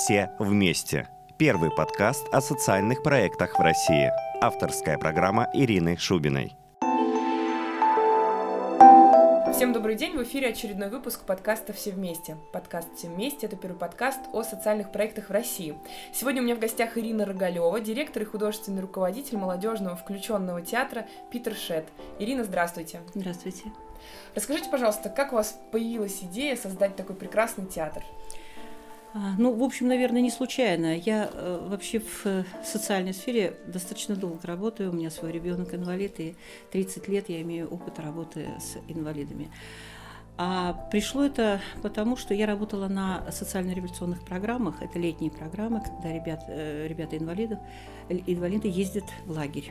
«Все вместе». Первый подкаст о социальных проектах в России. Авторская программа Ирины Шубиной. Всем добрый день! В эфире очередной выпуск подкаста «Все вместе». Подкаст «Все вместе» — это первый подкаст о социальных проектах в России. Сегодня у меня в гостях Ирина Рогалева, директор и художественный руководитель молодежного включенного театра Питер Шет. Ирина, здравствуйте! Здравствуйте! Расскажите, пожалуйста, как у вас появилась идея создать такой прекрасный театр? А, ну, в общем, наверное, не случайно. Я э, вообще в э, социальной сфере достаточно долго работаю. У меня свой ребенок инвалид, и 30 лет я имею опыт работы с инвалидами. А пришло это потому, что я работала на социально-революционных программах. Это летние программы, когда ребят, э, ребята инвалидов, инвалиды ездят в лагерь.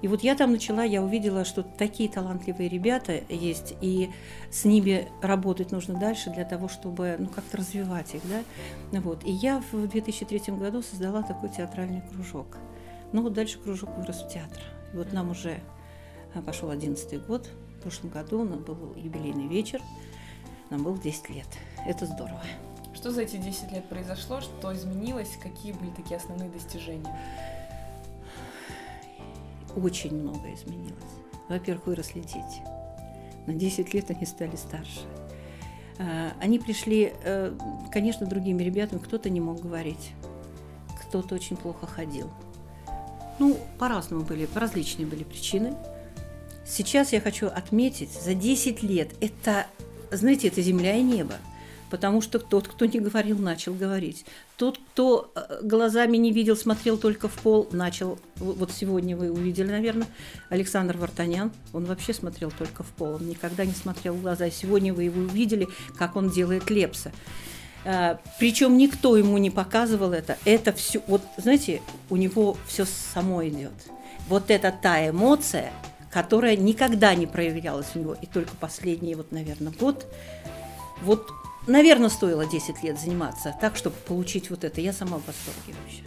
И вот я там начала, я увидела, что такие талантливые ребята есть, и с ними работать нужно дальше для того, чтобы ну, как-то развивать их. Да? Вот. И я в 2003 году создала такой театральный кружок. Ну вот дальше кружок вырос в театр. И вот нам уже а, пошел 11 год, в прошлом году у нас был юбилейный вечер, нам было 10 лет. Это здорово. Что за эти 10 лет произошло, что изменилось, какие были такие основные достижения? Очень много изменилось. Во-первых, выросли дети. На 10 лет они стали старше. А, они пришли, э, конечно, другими ребятами. Кто-то не мог говорить, кто-то очень плохо ходил. Ну, по-разному были, различные были причины – Сейчас я хочу отметить, за 10 лет это, знаете, это земля и небо. Потому что тот, кто не говорил, начал говорить. Тот, кто э, глазами не видел, смотрел только в пол, начал. Вот сегодня вы увидели, наверное, Александр Вартанян. Он вообще смотрел только в пол. Он никогда не смотрел в глаза. Сегодня вы его увидели, как он делает лепса. А, Причем никто ему не показывал это. Это все, вот знаете, у него все само идет. Вот это та эмоция, которая никогда не проявлялась у него. И только последний, вот, наверное, год, вот, наверное, стоило 10 лет заниматься так, чтобы получить вот это. Я сама в восторге вообще.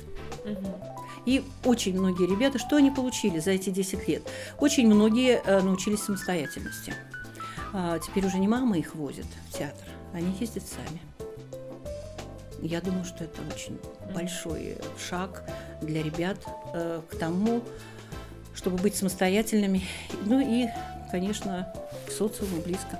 И очень многие ребята, что они получили за эти 10 лет? Очень многие э, научились самостоятельности. А, теперь уже не мама их возит в театр, они ездят сами. Я думаю, что это очень большой шаг для ребят э, к тому, чтобы быть самостоятельными. Ну и, конечно, к социуму близко.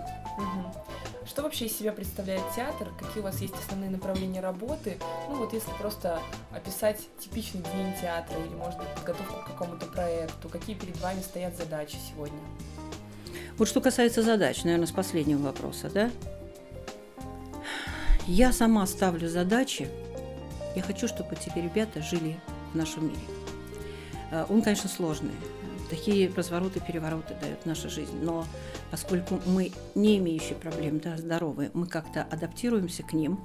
Что вообще из себя представляет театр? Какие у вас есть основные направления работы? Ну вот если просто описать типичный день театра или, может быть, подготовку к какому-то проекту, какие перед вами стоят задачи сегодня? Вот что касается задач, наверное, с последнего вопроса, да? Я сама ставлю задачи. Я хочу, чтобы эти ребята жили в нашем мире. Э, он, конечно, сложный. Такие развороты, перевороты дает наша жизнь. Но поскольку мы не имеющие проблем, да, здоровые, мы как-то адаптируемся к ним,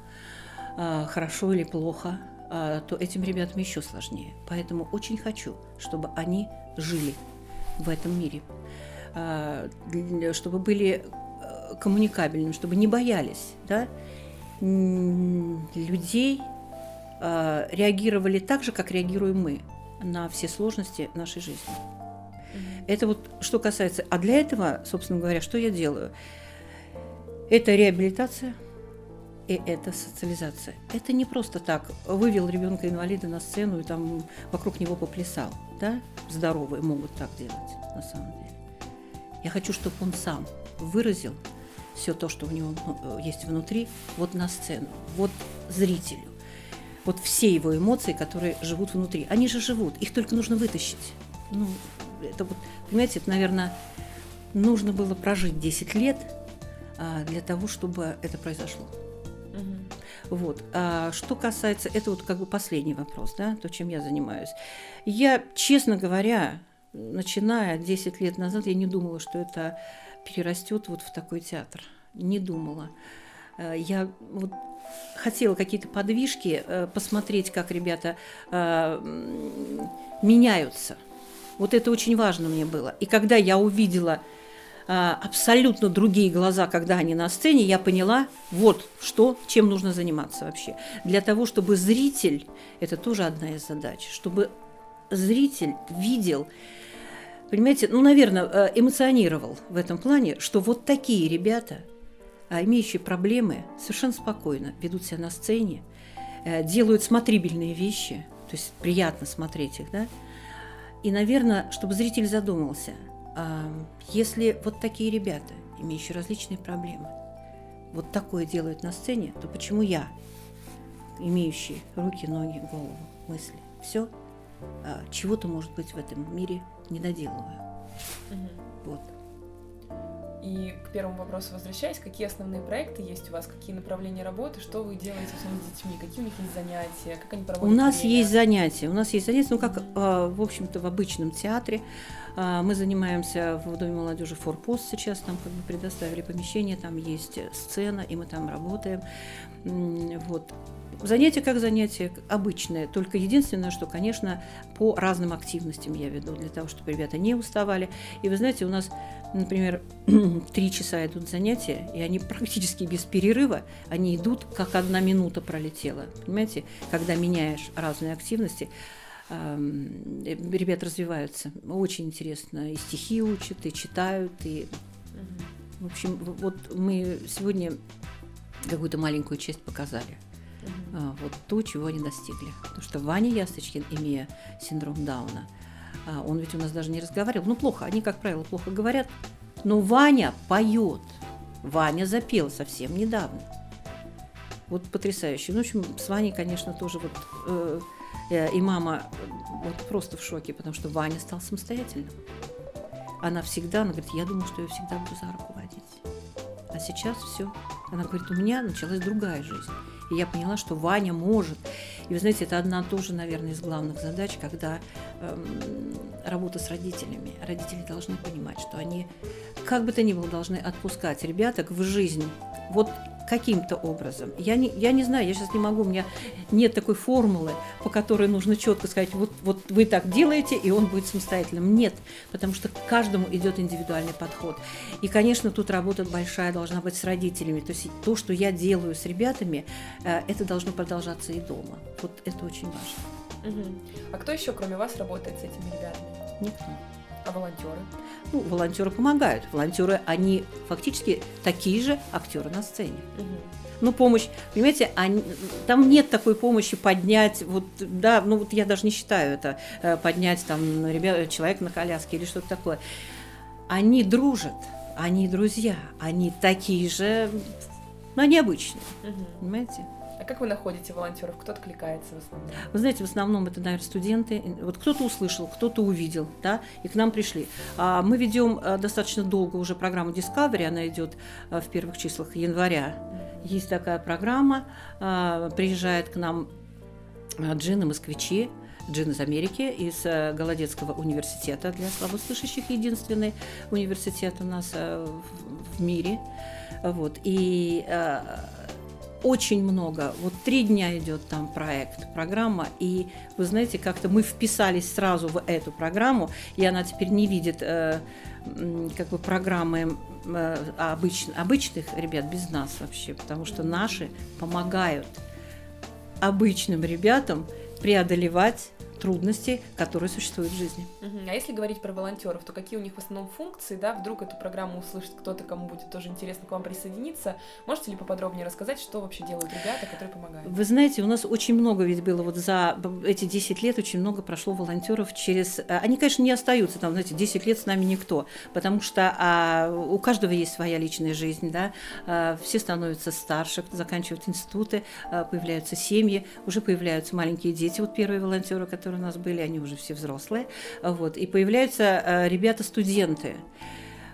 э, хорошо или плохо, э, то этим ребятам еще сложнее. Поэтому очень хочу, чтобы они жили в этом мире, чтобы были коммуникабельными, чтобы не боялись да, людей, реагировали так же, как реагируем мы на все сложности нашей жизни. Это вот что касается. А для этого, собственно говоря, что я делаю? Это реабилитация и это социализация. Это не просто так. Вывел ребенка инвалида на сцену и там вокруг него поплясал. Да? Здоровые могут так делать на самом деле. Я хочу, чтобы он сам выразил все то, что у него ну, есть внутри, вот на сцену, вот зрителю вот все его эмоции, которые живут внутри. Они же живут, их только нужно вытащить. Ну, это вот, понимаете, это, наверное, нужно было прожить 10 лет а, для того, чтобы это произошло. Угу. Вот. А что касается, это вот как бы последний вопрос, да, то, чем я занимаюсь. Я, честно говоря, начиная 10 лет назад, я не думала, что это перерастет вот в такой театр. Не думала. Э, я вот хотела какие-то подвижки, э, посмотреть, как ребята э, меняются. Вот это очень важно мне было. И когда я увидела абсолютно другие глаза, когда они на сцене, я поняла, вот что, чем нужно заниматься вообще. Для того, чтобы зритель, это тоже одна из задач, чтобы зритель видел, понимаете, ну, наверное, эмоционировал в этом плане, что вот такие ребята – имеющие проблемы совершенно спокойно ведут себя на сцене, э, делают смотрибельные вещи, то есть приятно смотреть их, да. И, наверное, чтобы зритель задумался, а, если вот такие ребята, имеющие различные проблемы, вот такое делают на сцене, то почему я, имеющий руки, ноги, голову, мысли, все, а, чего-то, может быть, в этом мире не доделываю. Угу. Вот. И к первому вопросу возвращаясь, какие основные проекты есть у вас, какие направления работы, что вы делаете с своими детьми, какие у них есть занятия, как они проводят У нас время? есть занятия, у нас есть занятия, ну как, mm-hmm. в общем-то, в обычном театре. А, мы занимаемся в Доме молодежи Форпост сейчас, нам как бы предоставили помещение, там есть сцена, и мы там работаем. Вот. Занятия как занятия обычные, только единственное, что, конечно, по разным активностям я веду, для того, чтобы ребята не уставали. И вы знаете, у нас, например, три часа идут занятия, и они практически без перерыва, они идут, как одна минута пролетела. Понимаете, когда меняешь разные активности, ребята развиваются. Очень интересно. И стихи учат, и читают, и... В общем, вот мы сегодня какую-то маленькую часть показали. А, вот то, чего они достигли. Потому что Ваня Ясточкин, имея синдром Дауна, а, он ведь у нас даже не разговаривал. Ну, плохо, они, как правило, плохо говорят. Но Ваня поет. Ваня запел совсем недавно. Вот потрясающе. Ну, в общем, с Ваней, конечно, тоже вот э, э, и мама вот просто в шоке, потому что Ваня стал самостоятельным. Она всегда, она говорит, я думаю, что я всегда буду за руку водить. А сейчас все. Она говорит, у меня началась другая жизнь. И я поняла, что Ваня может. И вы знаете, это одна тоже, наверное, из главных задач, когда эм, работа с родителями. Родители должны понимать, что они, как бы то ни было, должны отпускать ребяток в жизнь. Вот каким-то образом. Я не, я не знаю, я сейчас не могу, у меня нет такой формулы, по которой нужно четко сказать, вот, вот вы так делаете, и он будет самостоятельным. Нет, потому что к каждому идет индивидуальный подход. И, конечно, тут работа большая должна быть с родителями. То есть то, что я делаю с ребятами, э, это должно продолжаться и дома. Вот это очень важно. Угу. А кто еще, кроме вас, работает с этими ребятами? Никто. А волонтеры? Ну, волонтеры помогают. Волонтеры, они фактически такие же актеры на сцене. Угу. Ну, помощь, понимаете, они, там нет такой помощи поднять, вот, да, ну вот я даже не считаю это, э, поднять там ребят, человек на коляске или что-то такое. Они дружат, они друзья, они такие же, но они обычные, угу. понимаете? Как вы находите волонтеров? Кто откликается в основном? Вы знаете, в основном это, наверное, студенты. Вот кто-то услышал, кто-то увидел, да, и к нам пришли. А мы ведем э, достаточно долго уже программу Discovery, она идет э, в первых числах января. Есть такая программа, э, приезжает к нам джины, москвичи, Джин из Америки, из Голодецкого университета для слабослышащих, единственный университет у нас в мире. Вот. И очень много. Вот три дня идет там проект, программа, и вы знаете, как-то мы вписались сразу в эту программу, и она теперь не видит э, как бы программы э, обыч, обычных ребят без нас вообще, потому что наши помогают обычным ребятам преодолевать трудности, которые существуют в жизни. А если говорить про волонтеров, то какие у них в основном функции, да, вдруг эту программу услышит кто-то, кому будет тоже интересно к вам присоединиться, можете ли поподробнее рассказать, что вообще делают ребята, которые помогают? Вы знаете, у нас очень много ведь было вот за эти 10 лет, очень много прошло волонтеров через... Э, они, конечно, не остаются там, знаете, 10 лет с нами никто, потому что а, у каждого есть своя личная жизнь, да, а, все становятся старше, заканчивают институты, а, появляются семьи, уже появляются маленькие дети, вот первые волонтеры, которые которые у нас были, они уже все взрослые. Вот, и появляются э, ребята-студенты.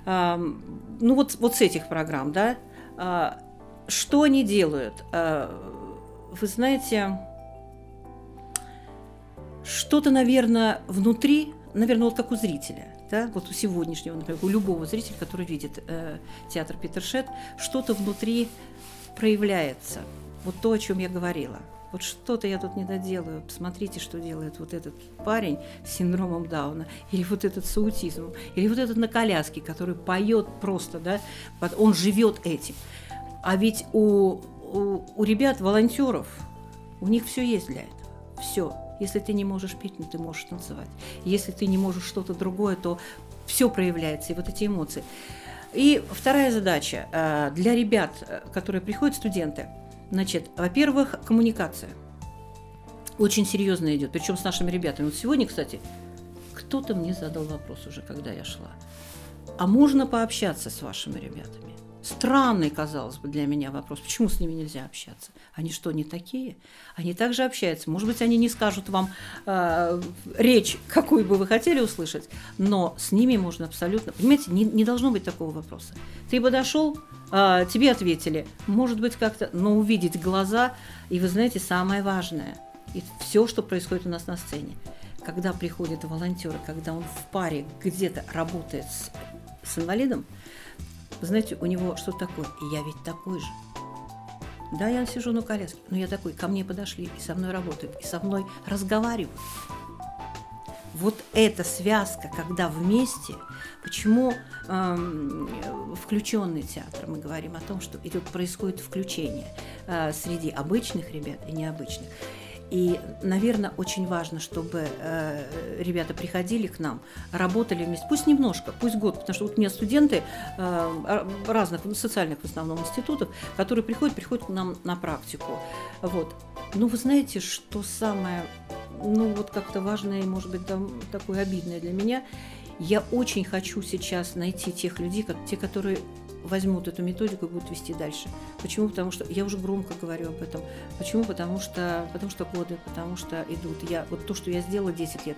Ну вот, вот с этих программ, да. А, что они делают? А, вы знаете, что-то, наверное, внутри, наверное, вот как у зрителя, да, вот у сегодняшнего, например, у любого зрителя, который видит э, театр Питер Шет, что-то внутри проявляется. Вот то, о чем я говорила – вот что-то я тут не доделаю, посмотрите, что делает вот этот парень с синдромом Дауна, или вот этот с аутизмом, или вот этот на коляске, который поет просто, да, он живет этим. А ведь у, у, у ребят, волонтеров, у них все есть для этого. Все. Если ты не можешь петь, ну, ты можешь танцевать. Если ты не можешь что-то другое, то все проявляется, и вот эти эмоции. И вторая задача э, для ребят, э, которые приходят, студенты – Значит, во-первых, коммуникация. очень серьезно идет, причем с нашими ребятами. Вот сегодня, кстати, кто-то мне задал вопрос уже, когда я шла. А можно пообщаться с вашими ребятами? Странный, казалось бы, для меня вопрос. Почему с ними нельзя общаться? Они что, не такие? Они также общаются. Может быть, они не скажут вам э, речь, какую бы вы хотели услышать, но с ними можно абсолютно... Понимаете, не, не должно быть такого вопроса. Ты подошел, э, тебе ответили. Может быть, как-то... Но увидеть глаза, и вы знаете, самое важное, и все, что происходит у нас на сцене, когда приходят волонтеры, когда он в паре где-то работает с, с инвалидом, знаете, у него что такое? И я ведь такой же. Да, я сижу на коляске, но я такой, ко мне подошли, и со мной работают, и со мной разговаривают. Вот эта связка, когда вместе, почему э, включенный театр, мы говорим о том, что идет, происходит включение э, среди обычных ребят и необычных. И, наверное, очень важно, чтобы э, ребята приходили к нам, работали вместе, пусть немножко, пусть год, потому что вот у меня студенты э, разных социальных в основном институтов, которые приходят, приходят к нам на практику. Вот. Ну, вы знаете, что самое, ну, вот как-то важное, может быть, там, такое обидное для меня, я очень хочу сейчас найти тех людей, как, те, которые возьмут эту методику и будут вести дальше. Почему? Потому что я уже громко говорю об этом. Почему? Потому что, потому что годы, потому что идут. Я, вот то, что я сделала 10 лет.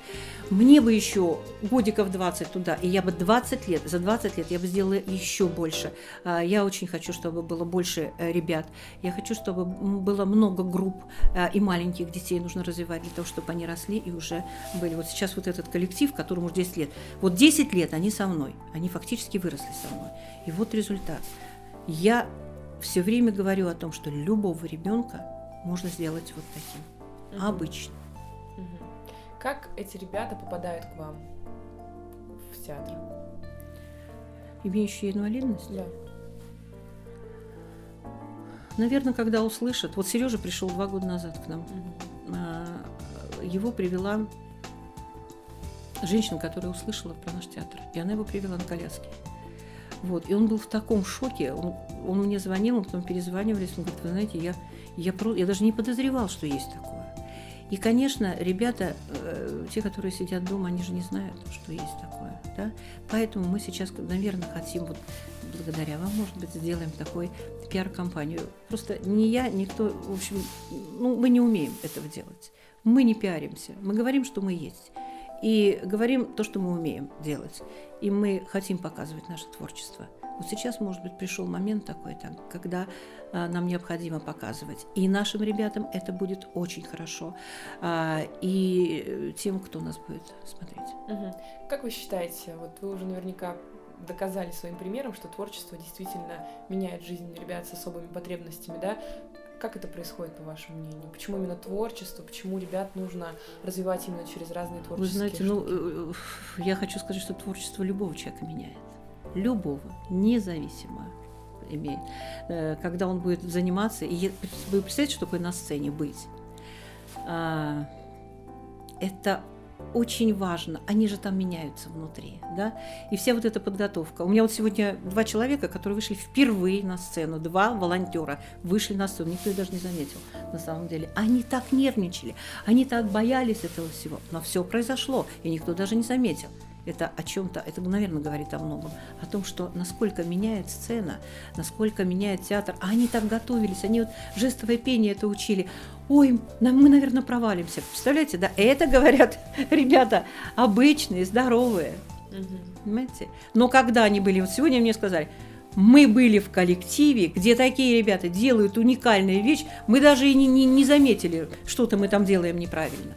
Мне бы еще годиков 20 туда, и я бы 20 лет, за 20 лет я бы сделала еще больше. А, я очень хочу, чтобы было больше э, ребят. Я хочу, чтобы было много групп э, и маленьких детей нужно развивать для того, чтобы они росли и уже были. Вот сейчас вот этот коллектив, которому уже 10 лет. Вот 10 lет они со мной. Они фактически выросли со мной. И вот результат. Я все время говорю о том, что любого ребенка можно сделать вот таким, угу. обычным. Угу. Как эти ребята попадают к вам в театр? Имеющие инвалидность? Да. Наверное, когда услышат. Вот Сережа пришел два года назад к нам. Угу. Его привела женщина, которая услышала про наш театр. И она его привела на коляске. Вот. И он был в таком шоке. Он, он мне звонил, мы потом перезванивались. Он говорит, вы знаете, я, я, про, я даже не подозревал, что есть такое. И, конечно, ребята, э, те, которые сидят дома, они же не знают, что есть такое. Да? Поэтому мы сейчас, наверное, хотим, вот благодаря вам, может быть, сделаем такой пиар-компанию. Просто ни я, никто, в общем, ну, мы не умеем этого делать. Мы не пиаримся. Мы говорим, что мы есть и говорим то, что мы умеем делать. И мы хотим показывать наше творчество. Вот сейчас, может быть, пришел момент такой, там, когда а, нам необходимо показывать. И нашим ребятам это будет очень хорошо. А, и тем, кто нас будет смотреть. Угу. Как вы считаете, вот вы уже наверняка доказали своим примером, что творчество действительно меняет жизнь ребят с особыми потребностями, да? Как это происходит, по вашему мнению? Почему именно творчество? Почему ребят нужно развивать именно через разные творческие Вы знаете, ну, штуки? ну, я хочу сказать, что творчество любого человека меняет. Любого, независимо имеет. Э, когда он будет заниматься, и вы представляете, что такое на сцене быть? А, это очень важно, они же там меняются внутри, да, и вся вот эта подготовка. У меня вот сегодня два человека, которые вышли впервые на сцену, два волонтера вышли на сцену, никто их даже не заметил на самом деле. Они так нервничали, они так боялись этого всего, но все произошло, и никто даже не заметил это о чем-то, это, наверное, говорит о многом, о том, что насколько меняет сцена, насколько меняет театр. А они так готовились, они вот жестовое пение это учили. Ой, мы, наверное, провалимся. Представляете, да? Это говорят ребята обычные, здоровые. Угу. Понимаете? Но когда они были, вот сегодня мне сказали, мы были в коллективе, где такие ребята делают уникальные вещи, мы даже и не, не, не заметили, что-то мы там делаем неправильно.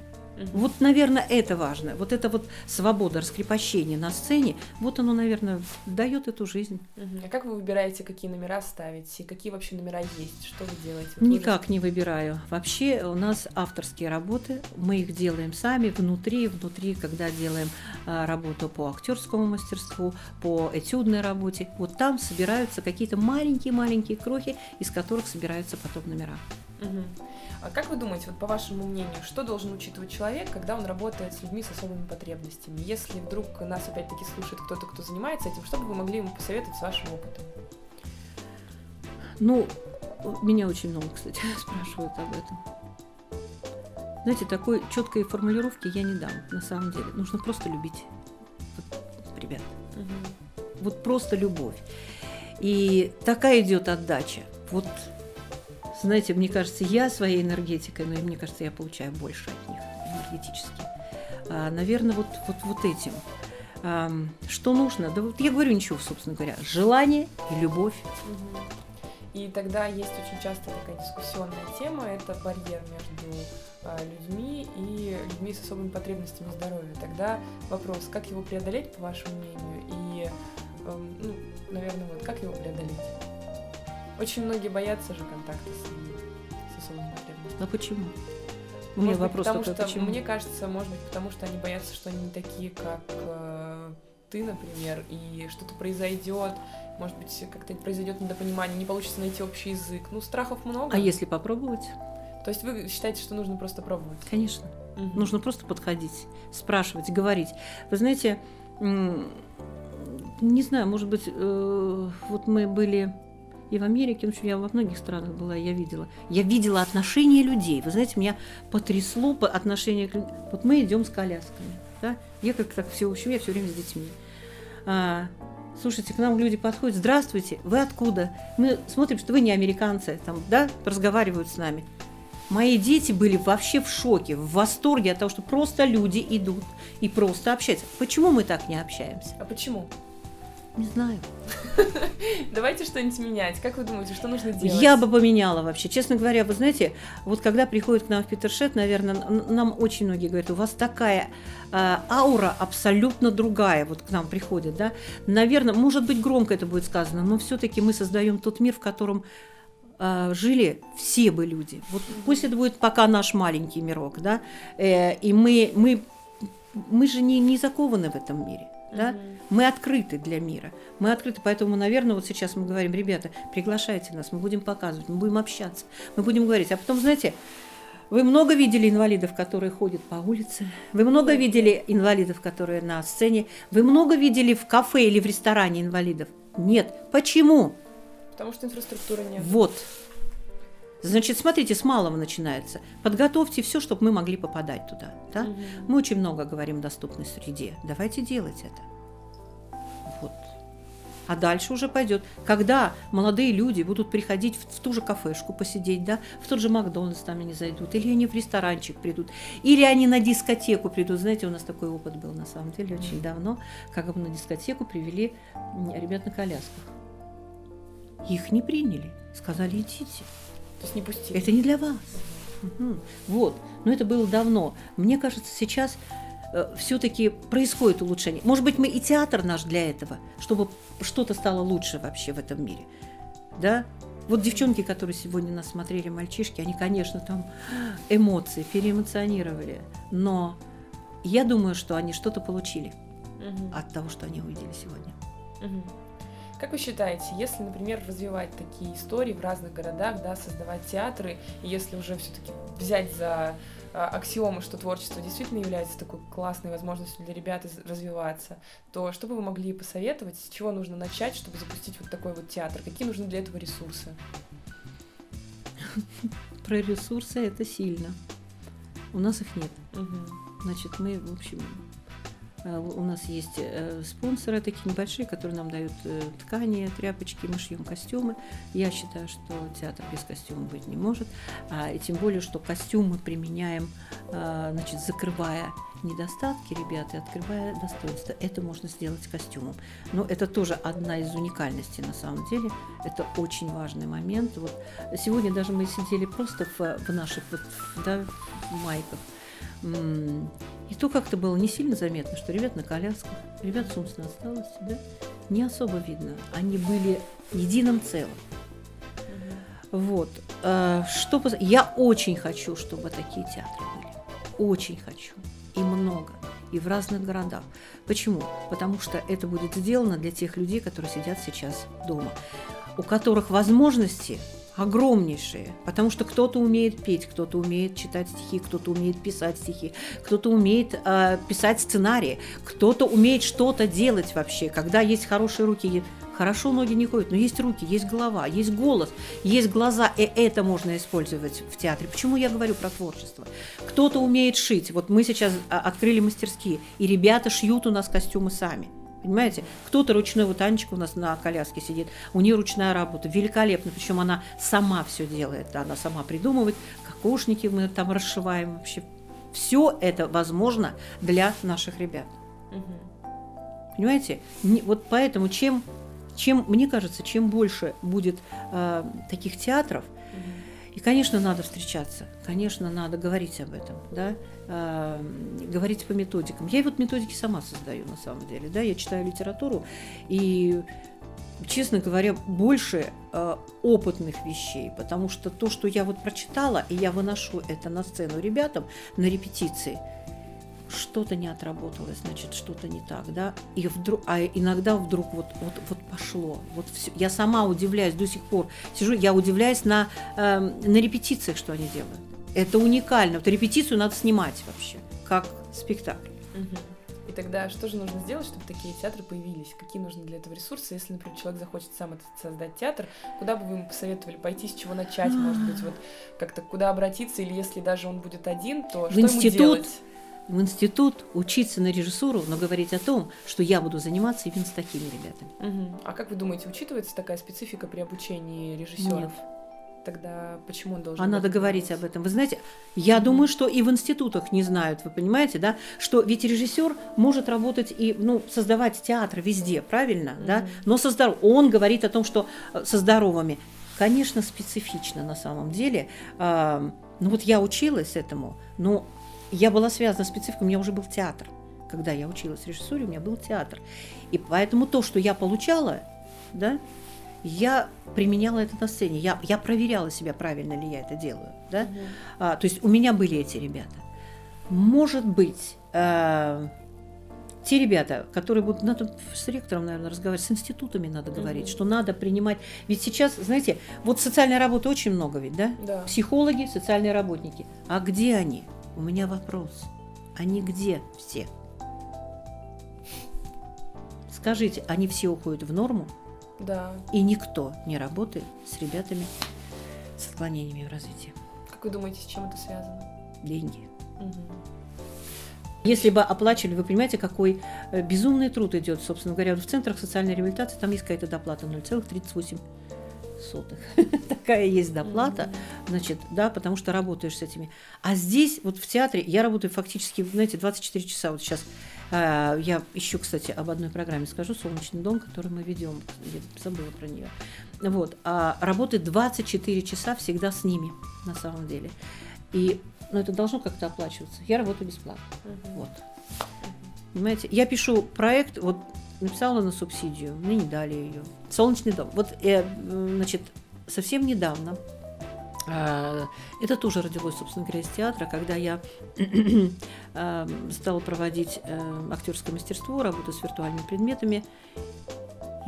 Вот, наверное, это важно. Вот эта вот свобода раскрепощения на сцене, вот оно, наверное, дает эту жизнь. А как вы выбираете, какие номера ставить? И какие вообще номера есть? Что вы делаете? Вот Никак не выбираю. Вообще у нас авторские работы, мы их делаем сами, внутри, внутри, когда делаем а, работу по актерскому мастерству, по этюдной работе, вот там собираются какие-то маленькие-маленькие крохи, из которых собираются потом номера. Угу. А как вы думаете, вот по вашему мнению, что должен учитывать человек, когда он работает с людьми с особыми потребностями? Если вдруг нас опять-таки слушает кто-то, кто занимается этим, что бы вы могли ему посоветовать с вашим опытом? Ну, меня очень много, кстати, спрашивают об этом. знаете, такой четкой формулировки я не дам, на самом деле. Нужно просто любить вот, ребят. Угу. Вот просто любовь. И такая идет отдача. Вот, знаете, мне кажется, я своей энергетикой, но мне кажется, я получаю больше от них энергетически. А, наверное, вот, вот, вот этим. А, что нужно? Да вот я говорю ничего, собственно говоря. Желание и любовь. И тогда есть очень часто такая дискуссионная тема, это барьер между а, людьми и людьми с особыми потребностями здоровья. Тогда вопрос, как его преодолеть, по вашему мнению, и, эм, ну, наверное, вот как его преодолеть? Очень многие боятся же контакта с, с особыми потребностями. А почему? У меня вопрос потому такой, что, почему? Мне кажется, может быть, потому что они боятся, что они не такие, как э, ты, например, и что-то произойдет, может быть, как-то произойдет недопонимание, не получится найти общий язык. Ну, страхов много. А если попробовать? То есть вы считаете, что нужно просто пробовать? Конечно. Угу. Нужно просто подходить, спрашивать, говорить. Вы знаете, не знаю, может быть, э, вот мы были и в Америке, в общем, я во многих странах была, я видела. Я видела отношения людей. Вы знаете, меня потрясло по отношение к людям. Вот мы идем с колясками. Да? Я как так все, общем, я все время с детьми. А, слушайте, к нам люди подходят, здравствуйте, вы откуда? Мы смотрим, что вы не американцы, там, да, разговаривают с нами. Мои дети были вообще в шоке, в восторге от того, что просто люди идут и просто общаются. Почему мы так не общаемся? А почему? Не знаю. Давайте что-нибудь менять. Как вы думаете, что нужно делать? Я бы поменяла вообще. Честно говоря, вы знаете, вот когда приходит к нам в Питершет, наверное, нам очень многие говорят, у вас такая э, аура абсолютно другая, вот к нам приходит, да. Наверное, может быть, громко это будет сказано, но все-таки мы создаем тот мир, в котором э, жили все бы люди. Вот пусть это будет пока наш маленький мирок, да, э, и мы, мы, мы же не, не закованы в этом мире. Да? Угу. Мы открыты для мира. Мы открыты, поэтому, наверное, вот сейчас мы говорим, ребята, приглашайте нас, мы будем показывать, мы будем общаться, мы будем говорить. А потом, знаете, вы много видели инвалидов, которые ходят по улице? Вы много видели инвалидов, которые на сцене? Вы много видели в кафе или в ресторане инвалидов? Нет. Почему? Потому что инфраструктуры нет. Вот. Значит, смотрите, с малого начинается. Подготовьте все, чтобы мы могли попадать туда. Да? Угу. Мы очень много говорим о доступной среде. Давайте делать это. Вот. А дальше уже пойдет. Когда молодые люди будут приходить в, в ту же кафешку посидеть, да, в тот же Макдональдс там они зайдут, или они в ресторанчик придут, или они на дискотеку придут. Знаете, у нас такой опыт был на самом деле очень давно, как бы на дискотеку привели ребят на колясках. Их не приняли, сказали идите. То есть не пустили. Это не для вас. Угу. Вот. Но это было давно. Мне кажется, сейчас э, все-таки происходит улучшение. Может быть, мы и театр наш для этого, чтобы что-то стало лучше вообще в этом мире. Да? Вот девчонки, которые сегодня нас смотрели, мальчишки, они, конечно, там эмоции, переэмоционировали. Но я думаю, что они что-то получили угу. от того, что они увидели сегодня. Угу. Как вы считаете, если, например, развивать такие истории в разных городах, да, создавать театры, и если уже все-таки взять за а, аксиомы, что творчество действительно является такой классной возможностью для ребят развиваться, то что бы вы могли посоветовать, с чего нужно начать, чтобы запустить вот такой вот театр? Какие нужны для этого ресурсы? Про ресурсы это сильно. У нас их нет. Значит, мы, в общем, у нас есть э, спонсоры такие небольшие, которые нам дают э, ткани, тряпочки, мы шьем костюмы. Я считаю, что театр без костюма быть не может. А, и тем более, что костюм мы применяем, значит, закрывая недостатки ребят и открывая достоинства. Это можно сделать костюмом. Но это тоже одна из уникальностей на самом деле. Это очень важный момент. Вот сегодня даже мы сидели просто в, в наших вот, да, майках и то как-то было не сильно заметно, что ребят на колясках, ребят с отсталостью, да, не особо видно. Они были единым целым. Вот. Э, что, я очень хочу, чтобы такие театры были. Очень хочу. И много. И в разных городах. Почему? Потому что это будет сделано для тех людей, которые сидят сейчас дома, у которых возможности огромнейшие, потому что кто-то умеет петь, кто-то умеет читать стихи, кто-то умеет писать стихи, кто-то умеет э, писать сценарии, кто-то умеет что-то делать вообще. Когда есть хорошие руки, Хорошо ноги не ходят, но есть руки, есть голова, есть голос, есть глаза, и это можно использовать в театре. Почему я говорю про творчество? Кто-то умеет шить. Вот мы сейчас а, открыли мастерские, и ребята шьют у нас костюмы сами. Понимаете? Кто-то ручной, вот Анечка у нас на коляске сидит, у нее ручная работа, великолепно, причем она сама все делает, она сама придумывает, кокошники мы там расшиваем вообще. Все это возможно для наших ребят. Угу. Понимаете? Вот поэтому чем чем, мне кажется, чем больше будет э, таких театров, и, конечно, надо встречаться, конечно, надо говорить об этом, да, э, говорить по методикам. Я вот методики сама создаю на самом деле, да, я читаю литературу, и, честно говоря, больше э, опытных вещей, потому что то, что я вот прочитала, и я выношу это на сцену ребятам на репетиции – что-то не отработалось, значит, что-то не так, да, и вдруг, а иногда вдруг вот, вот, вот пошло, вот все. Я сама удивляюсь до сих пор, сижу, я удивляюсь на, э, на репетициях, что они делают. Это уникально. Вот репетицию надо снимать вообще, как спектакль. И тогда что же нужно сделать, чтобы такие театры появились? Какие нужны для этого ресурсы? Если, например, человек захочет сам это создать театр, куда бы вы ему посоветовали пойти, с чего начать, может быть, вот как-то куда обратиться, или если даже он будет один, то в что институт, ему делать? В институт учиться на режиссуру, но говорить о том, что я буду заниматься именно с такими ребятами. Угу. А как вы думаете, учитывается такая специфика при обучении режиссеров? Нет. Тогда почему он должен? А надо говорить об этом. Вы знаете, я mm думаю, что и в институтах не знают, вы понимаете, да, что ведь режиссер может работать и ну создавать театр везде, правильно, mm да, но со здоров... он говорит о том, что э, со здоровыми, конечно, специфично на самом деле. Ну вот я училась этому, но я была связана с спецификой, у меня уже был театр. Когда я училась в режиссуре, у меня был театр. И поэтому то, что я получала, да, я применяла это на сцене. Я, я проверяла себя, правильно ли я это делаю. Да? Угу. А, то есть у меня были эти ребята. Может быть, э, те ребята, которые будут, надо с ректором, наверное, разговаривать, с институтами надо говорить, угу. что надо принимать. Ведь сейчас, знаете, вот социальной работы очень много ведь, да? да? Психологи, социальные работники. А где они? У меня вопрос. Они где все? Скажите, они все уходят в норму? Да. И никто не работает с ребятами с отклонениями в развитии. Как вы думаете, с чем это связано? Деньги. Угу. Если бы оплачивали, вы понимаете, какой э, безумный труд идет, собственно говоря, в центрах социальной реабилитации там есть какая-то доплата 0,38 сотых. Такая есть доплата, значит, да, потому что работаешь с этими. А здесь, вот в театре, я работаю фактически, знаете, 24 часа. Вот сейчас э, я еще, кстати, об одной программе скажу, «Солнечный дом», который мы ведем, я забыла про нее. Вот, а работает 24 часа всегда с ними, на самом деле. И, ну, это должно как-то оплачиваться. Я работаю бесплатно. Угу. Вот. Понимаете, я пишу проект, вот написала на субсидию, мне не дали ее. Солнечный дом. Вот, э, значит, совсем недавно э, это тоже родилось, собственно говоря, из театра, когда я э, стала проводить э, актерское мастерство, работу с виртуальными предметами.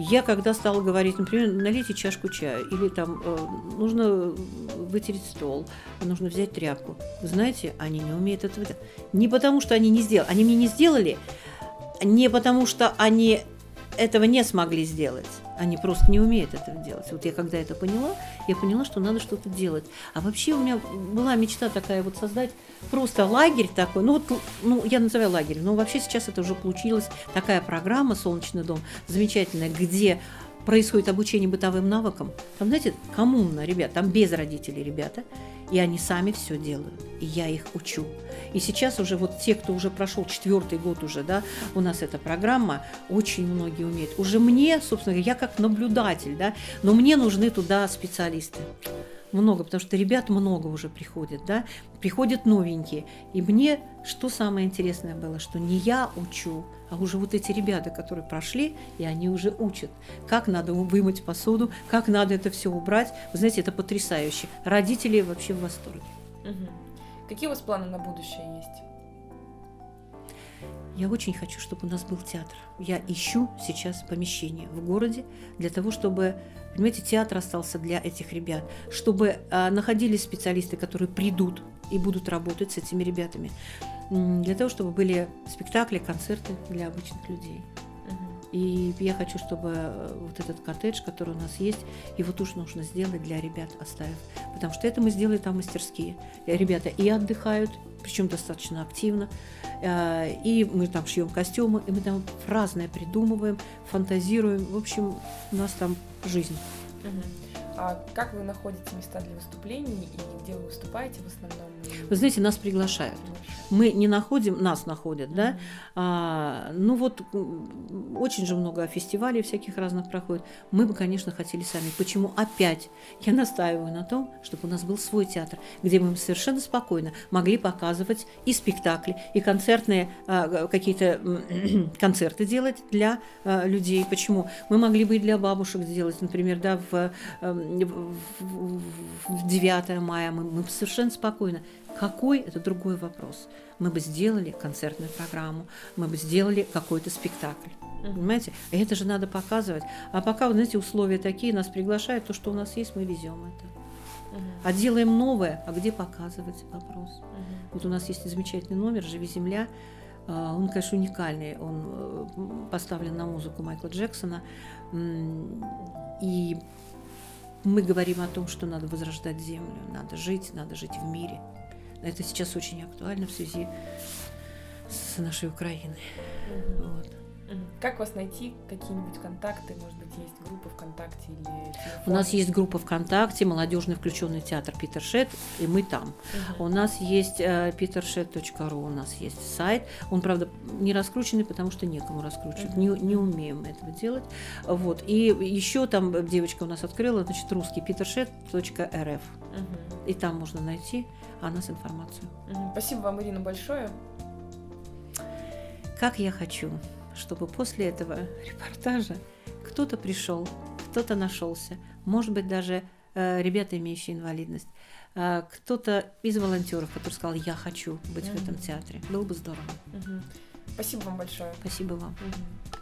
Я когда стала говорить, например, налейте чашку чая, или там э, нужно вытереть стол, нужно взять тряпку. Знаете, они не умеют этого делать. Не потому, что они не сделали. Они мне не сделали, не потому, что они этого не смогли сделать. Они просто не умеют этого делать. Вот я когда это поняла, я поняла, что надо что-то делать. А вообще у меня была мечта такая вот создать просто лагерь такой. Ну вот, ну я называю лагерь, но вообще сейчас это уже получилась такая программа «Солнечный дом» замечательная, где происходит обучение бытовым навыкам. Там, знаете, коммунно, ребят, там без родителей ребята, и они сами все делают, и я их учу. И сейчас уже вот те, кто уже прошел четвертый год уже, да, у нас эта программа, очень многие умеют. Уже мне, собственно говоря, я как наблюдатель, да, но мне нужны туда специалисты много, потому что ребят много уже приходит, да, приходят новенькие. И мне что самое интересное было, что не я учу, а уже вот эти ребята, которые прошли, и они уже учат, как надо вымыть посуду, как надо это все убрать. Вы знаете, это потрясающе. Родители вообще в восторге. Угу. Какие у вас планы на будущее есть? Я очень хочу, чтобы у нас был театр. Я ищу сейчас помещение в городе для того, чтобы, понимаете, театр остался для этих ребят, чтобы э, находились специалисты, которые придут и будут работать с этими ребятами, для того, чтобы были спектакли, концерты для обычных людей. И я хочу, чтобы э, вот этот коттедж, который у нас есть, его тоже нужно сделать для ребят оставив. Потому что это мы сделали там мастерские. Э, ребята и отдыхают, причем достаточно активно. Э, и мы там шьем костюмы, и мы там разное придумываем, фантазируем. В общем, у нас там жизнь. А как вы находите места для выступлений и где вы выступаете в основном? Вы знаете, нас приглашают. Мы не находим, нас находят, да. А, ну вот очень же много фестивалей всяких разных проходит. Мы бы, конечно, хотели сами. Почему опять? Я настаиваю на том, чтобы у нас был свой театр, где мы совершенно спокойно могли показывать и спектакли, и концертные а, какие-то концерты делать для а, людей. Почему? Мы могли бы и для бабушек сделать, например, да, в, в, в, в 9 мая мы, мы совершенно спокойно какой – это другой вопрос. Мы бы сделали концертную программу, мы бы сделали какой-то спектакль. Понимаете? Это же надо показывать. А пока, вот, знаете, условия такие, нас приглашают, то, что у нас есть, мы везем это. А делаем новое, а где показывать вопрос? Вот у нас есть замечательный номер «Живи земля», а, он, конечно, уникальный. Он э, поставлен на музыку Майкла Джексона. И мы говорим о том, что надо возрождать землю, надо жить, надо жить в мире. Это сейчас очень актуально в связи с нашей Украиной. Угу. Вот. Как вас найти? Какие-нибудь контакты? Может быть, есть группа ВКонтакте или телефон? У нас есть группа ВКонтакте, молодежный включенный театр Питер Шет, и мы там. Угу. У нас есть э, petershed.ru, у нас есть сайт. Он, правда, не раскрученный, потому что некому раскручивать. Угу. Не, не умеем этого делать. Вот. И еще там девочка у нас открыла, значит, русский petershed.rf. Угу. И там можно найти о нас информацию. Спасибо вам, Ирина, большое. Как я хочу, чтобы после этого репортажа кто-то пришел, кто-то нашелся, может быть, даже э, ребята, имеющие инвалидность, э, кто-то из волонтеров, который сказал, я хочу быть mm-hmm. в этом театре. Было бы здорово. Mm-hmm. Спасибо вам большое. Спасибо вам. Mm-hmm.